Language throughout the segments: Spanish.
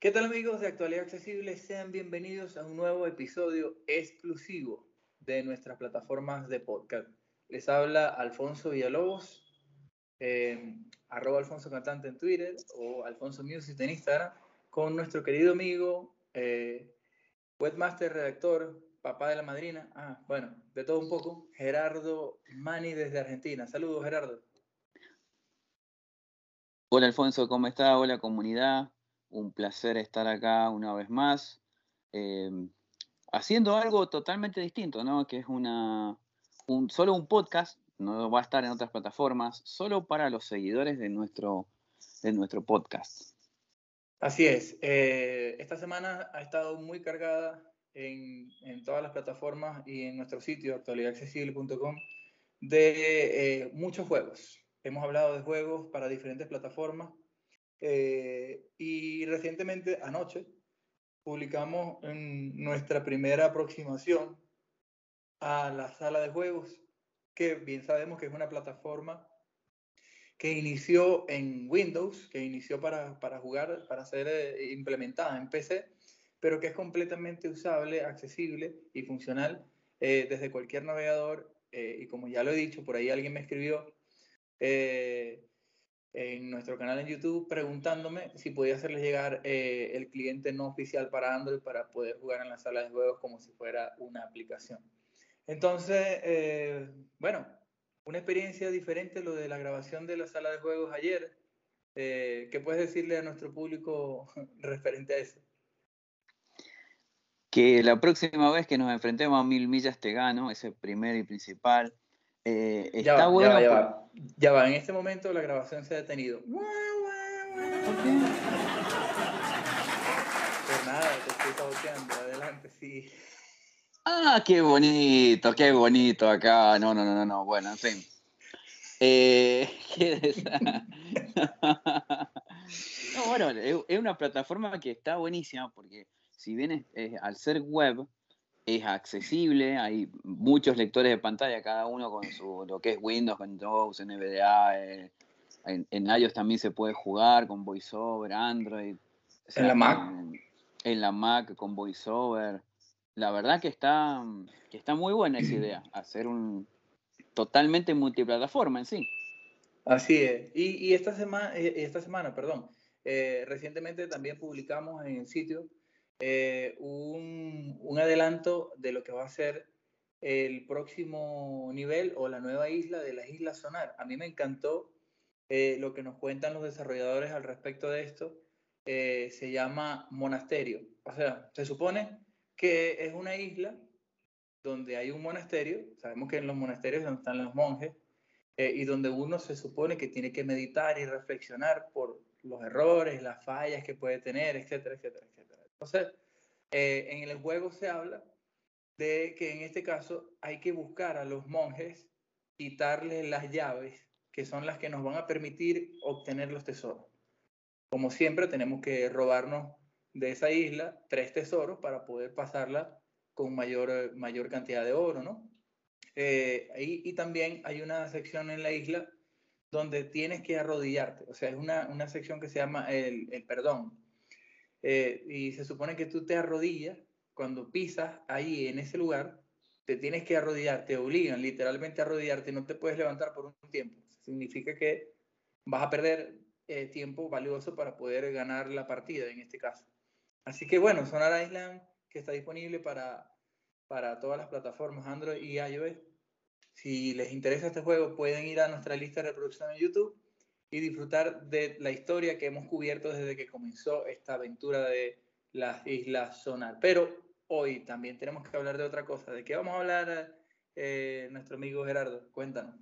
¿Qué tal amigos de Actualidad Accesible? Sean bienvenidos a un nuevo episodio exclusivo de nuestras plataformas de podcast. Les habla Alfonso Villalobos, eh, arroba Alfonso Cantante en Twitter o Alfonso Music en Instagram, con nuestro querido amigo, eh, webmaster, redactor, papá de la madrina, ah, bueno, de todo un poco, Gerardo Mani desde Argentina. Saludos, Gerardo. Hola Alfonso, ¿cómo está? Hola comunidad, un placer estar acá una vez más, em, haciendo algo totalmente distinto, ¿no? Que es una, un, solo un podcast, no va a estar en otras plataformas, solo para los seguidores de nuestro, de nuestro podcast. Así es, eh, esta semana ha estado muy cargada en, en, todas las plataformas y en nuestro sitio actualidadaccesible.com de eh, muchos juegos hemos hablado de juegos para diferentes plataformas eh, y recientemente, anoche, publicamos nuestra primera aproximación a la sala de juegos, que bien sabemos que es una plataforma que inició en Windows, que inició para, para jugar, para ser eh, implementada en PC, pero que es completamente usable, accesible y funcional eh, desde cualquier navegador. y como ya lo he dicho, por ahí alguien me escribió eh, en nuestro canal en YouTube preguntándome si podía hacerles llegar eh, el cliente no oficial para Android para poder jugar en la sala de juegos como si fuera una aplicación. Entonces, eh, bueno, una experiencia diferente lo de la grabación de la sala de juegos ayer. ¿Qué puedes decirle a nuestro público referente a eso? Que la próxima vez que nos enfrentemos a Mil Millas te gano, ese primer y principal. Eh, está bueno. Ya va, ya, va. en este momento la grabación se ha detenido. Por nada, te estoy saboteando. Adelante, sí. Ah, qué bonito, qué bonito acá. No, no, no, no, no. Bueno, en fin. Eh, no, bueno, es una plataforma que está buenísima porque si bien es al ser web, es accesible, hay muchos lectores de pantalla, cada uno con su, lo que es Windows, Windows, NVDA, eh, en, en, iOS también se puede jugar con VoiceOver, Android. en la Mac. En, la Mac con VoiceOver. La verdad que está, que está muy buena esa idea, hacer un totalmente multiplataforma en sí. Así es. Y, y esta, semana, eh, esta semana, perdón, eh, recientemente también publicamos en el sitio eh, un, adelanto de lo que va a ser el próximo nivel o la nueva isla de las Islas Sonar. A mí me encantó eh, lo que nos cuentan los desarrolladores al respecto de esto. Eh, se llama monasterio. O sea, se supone que es una isla donde hay un monasterio. Sabemos que en los monasterios donde están los monjes y donde uno se supone que tiene que meditar y reflexionar por los errores, las fallas que puede tener, etcétera, etcétera, etcétera. Entonces, eh, en el juego se habla de que en este caso hay que buscar a los monjes, quitarles las llaves, que son las que nos van a permitir obtener los tesoros. Como siempre, tenemos que robarnos de esa isla tres tesoros para poder pasarla con mayor, mayor cantidad de oro, ¿no? Eh, y, también hay una sección en la isla donde tienes que arrodillarte, o sea, es una, una sección que se llama el, el perdón, eh, y se supone que tú te arrodillas cuando pisas ahí en ese lugar, te tienes que arrodillar, te obligan literalmente a arrodillarte, no te puedes levantar por un tiempo. Significa que vas a perder eh, tiempo valioso para poder ganar la partida en este caso. Así que bueno, Sonar Island que está disponible para, para todas las plataformas Android y iOS. Si les interesa este juego, pueden ir a nuestra lista de reproducción en YouTube y disfrutar de la historia que hemos cubierto desde que comenzó esta aventura de las Islas Sonar. Pero hoy también tenemos que hablar de otra cosa. ¿De qué vamos a hablar eh, nuestro amigo Gerardo? Cuéntanos.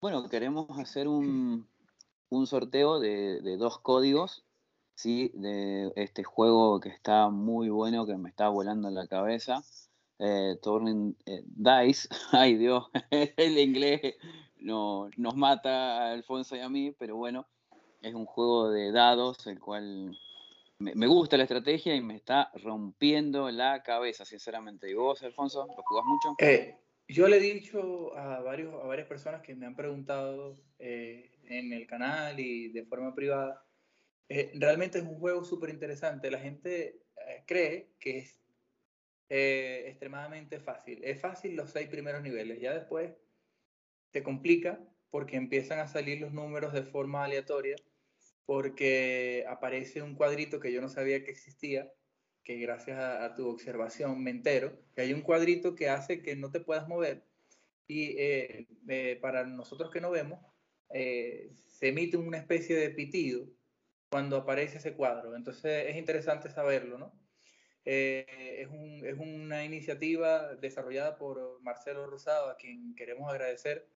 Bueno, queremos hacer un, un sorteo de, de, dos códigos, ¿sí? De este juego que está muy bueno, que me está volando en la cabeza. Eh, Turning eh, Dice, ay Dios, el inglés no, nos mata a Alfonso y a mí, pero bueno, es un juego de dados el cual me, gusta la estrategia y me está rompiendo la cabeza, sinceramente. ¿Y vos, Alfonso, lo jugás mucho? Eh, yo le he dicho a, varios, a varias personas que me han preguntado eh, en el canal y de forma privada Eh, realmente es un juego súper interesante. La gente cree que es eh, extremadamente fácil. Es fácil los seis primeros niveles. Ya después te complica porque empiezan a salir los números de forma aleatoria, porque aparece un cuadrito que yo no sabía que existía, que gracias a, tu observación me entero, que hay un cuadrito que hace que no te puedas mover y para nosotros que no vemos, se emite una especie de pitido cuando aparece ese cuadro. Entonces es interesante saberlo, ¿no? Eh, es, un, es, una iniciativa desarrollada por Marcelo Rosado, a quien queremos agradecer.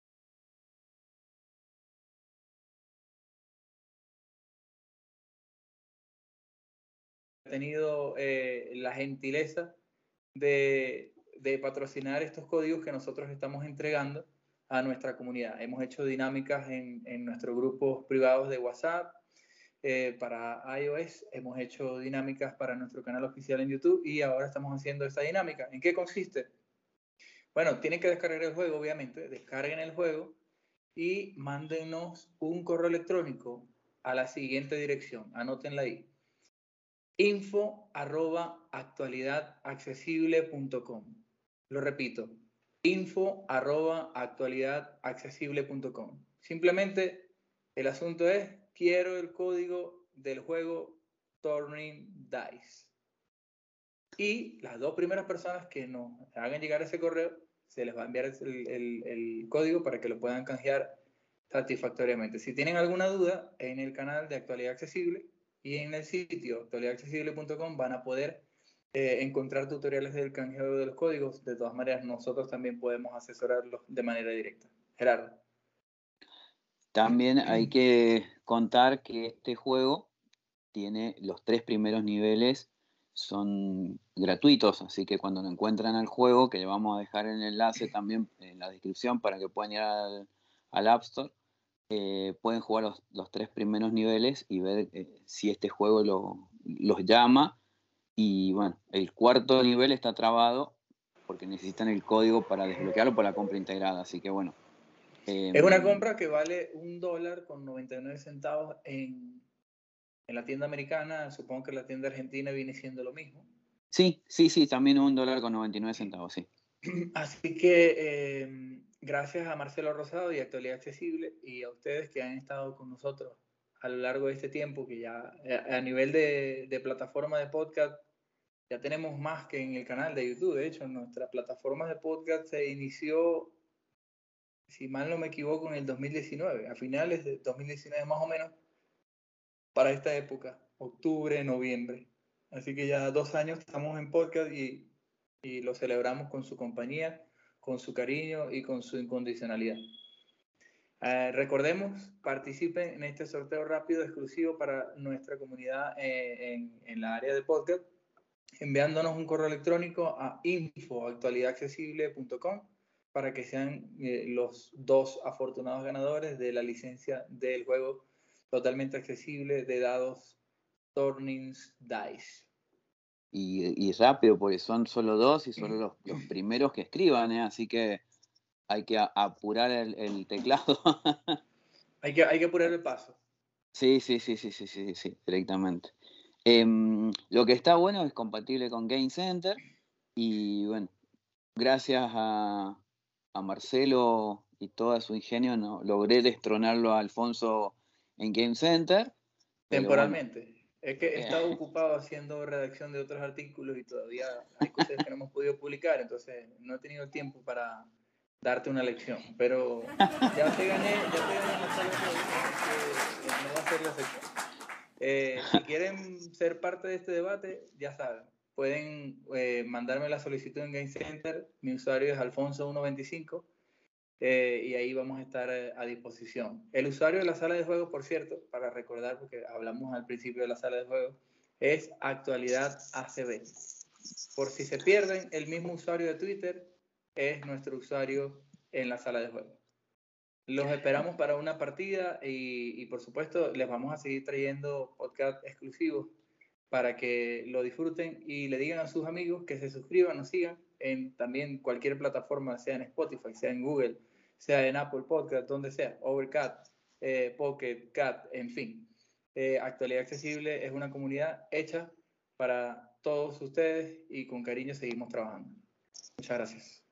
Ha tenido eh, la gentileza de, de patrocinar estos códigos que nosotros estamos entregando a nuestra comunidad. Hemos hecho dinámicas en, en nuestros grupos privados de WhatsApp, eh, para iOS, hemos hecho dinámicas para nuestro canal oficial en YouTube y ahora estamos haciendo esta dinámica. ¿En qué consiste? Bueno, tienen que descargar el juego, obviamente, descarguen el juego y mándenos un correo electrónico a la siguiente dirección, anótenla ahí. info arroba actualidadaccesible.com. Lo repito, info arroba actualidadaccesible.com. Simplemente el asunto es quiero el código del juego Turning Dice. Y las dos primeras personas que nos hagan llegar ese correo, se les va a enviar el, código para que lo puedan canjear satisfactoriamente. Si tienen alguna duda, en el canal de Actualidad Accesible y en el sitio actualidadaccesible.com van a poder eh, encontrar tutoriales del canjeo de los códigos. De todas maneras, nosotros también podemos asesorarlos de manera directa. Gerardo. También hay que contar que este juego tiene los tres primeros niveles son gratuitos, así que cuando lo encuentran al juego, que le vamos a dejar el enlace también en la descripción para que puedan ir al, App Store, eh, pueden jugar los, tres primeros niveles y ver eh, si este juego los llama. Y bueno, el cuarto nivel está trabado porque necesitan el código para desbloquearlo por la compra integrada, así que bueno, es una em, compra que vale un dólar con 99 centavos en, en, la tienda americana. Supongo que la tienda argentina viene siendo lo mismo. Sí, sí, sí, también un dólar con 99 centavos, sí. Así que em, gracias a Marcelo Rosado y Actualidad Accesible y a ustedes que han estado con nosotros a lo largo de este tiempo, que ya eh, a nivel de, de plataforma de podcast ya tenemos más que en el canal de YouTube. De hecho, nuestra plataforma de podcast se inició si mal no me equivoco, en el 2019, a finales de 2019 más o menos, para esta época, octubre, noviembre. Así que ya dos años estamos en podcast y, y lo celebramos con su compañía, con su cariño y con su incondicionalidad. Eh, recordemos, participen en este sorteo rápido exclusivo para nuestra comunidad eh, en, en, la área de podcast, enviándonos un correo electrónico a info.actualidadaccesible.com para que sean eh, los dos afortunados ganadores de la licencia del juego totalmente accesible de dados Turnings Dice. Y, rápido, porque son solo dos y son los, primeros que escriban, ¿eh? así que hay que apurar el, teclado. hay, que, hay que apurar el paso. Sí, sí, sí, sí, sí, sí, sí, directamente. Em, lo que está bueno es compatible con Game Center y bueno, gracias a, a Marcelo y todo su ingenio, no, logré destronarlo a Alfonso en Game Center. Temporalmente. Es que he estado ocupado haciendo redacción de otros artículos y todavía hay cosas que no hemos podido publicar, entonces no he tenido tiempo para darte una lección. Pero ya te gané, ya te gané la sala que no va a ser la sección. Eh, si quieren ser parte de este debate, ya saben, pueden eh, mandarme la solicitud en Game Center. Mi usuario es Alfonso125 eh, y ahí vamos a estar eh, a disposición. El usuario de la sala de juego, por cierto, para recordar, porque hablamos al principio de la sala de juego, es actualidad ACB. Por si se pierden, el mismo usuario de Twitter es nuestro usuario en la sala de juego. Los esperamos para una partida y, y por supuesto les vamos a seguir trayendo podcast exclusivos para que lo disfruten y le digan a sus amigos que se suscriban, o sigan en también cualquier plataforma, sea en Spotify, sea en Google, sea en Apple Podcast, donde sea, Overcast, eh, Pocket, Cat, en fin. eh, Actualidad Accesible es una comunidad hecha para todos ustedes y con cariño seguimos trabajando. Muchas gracias.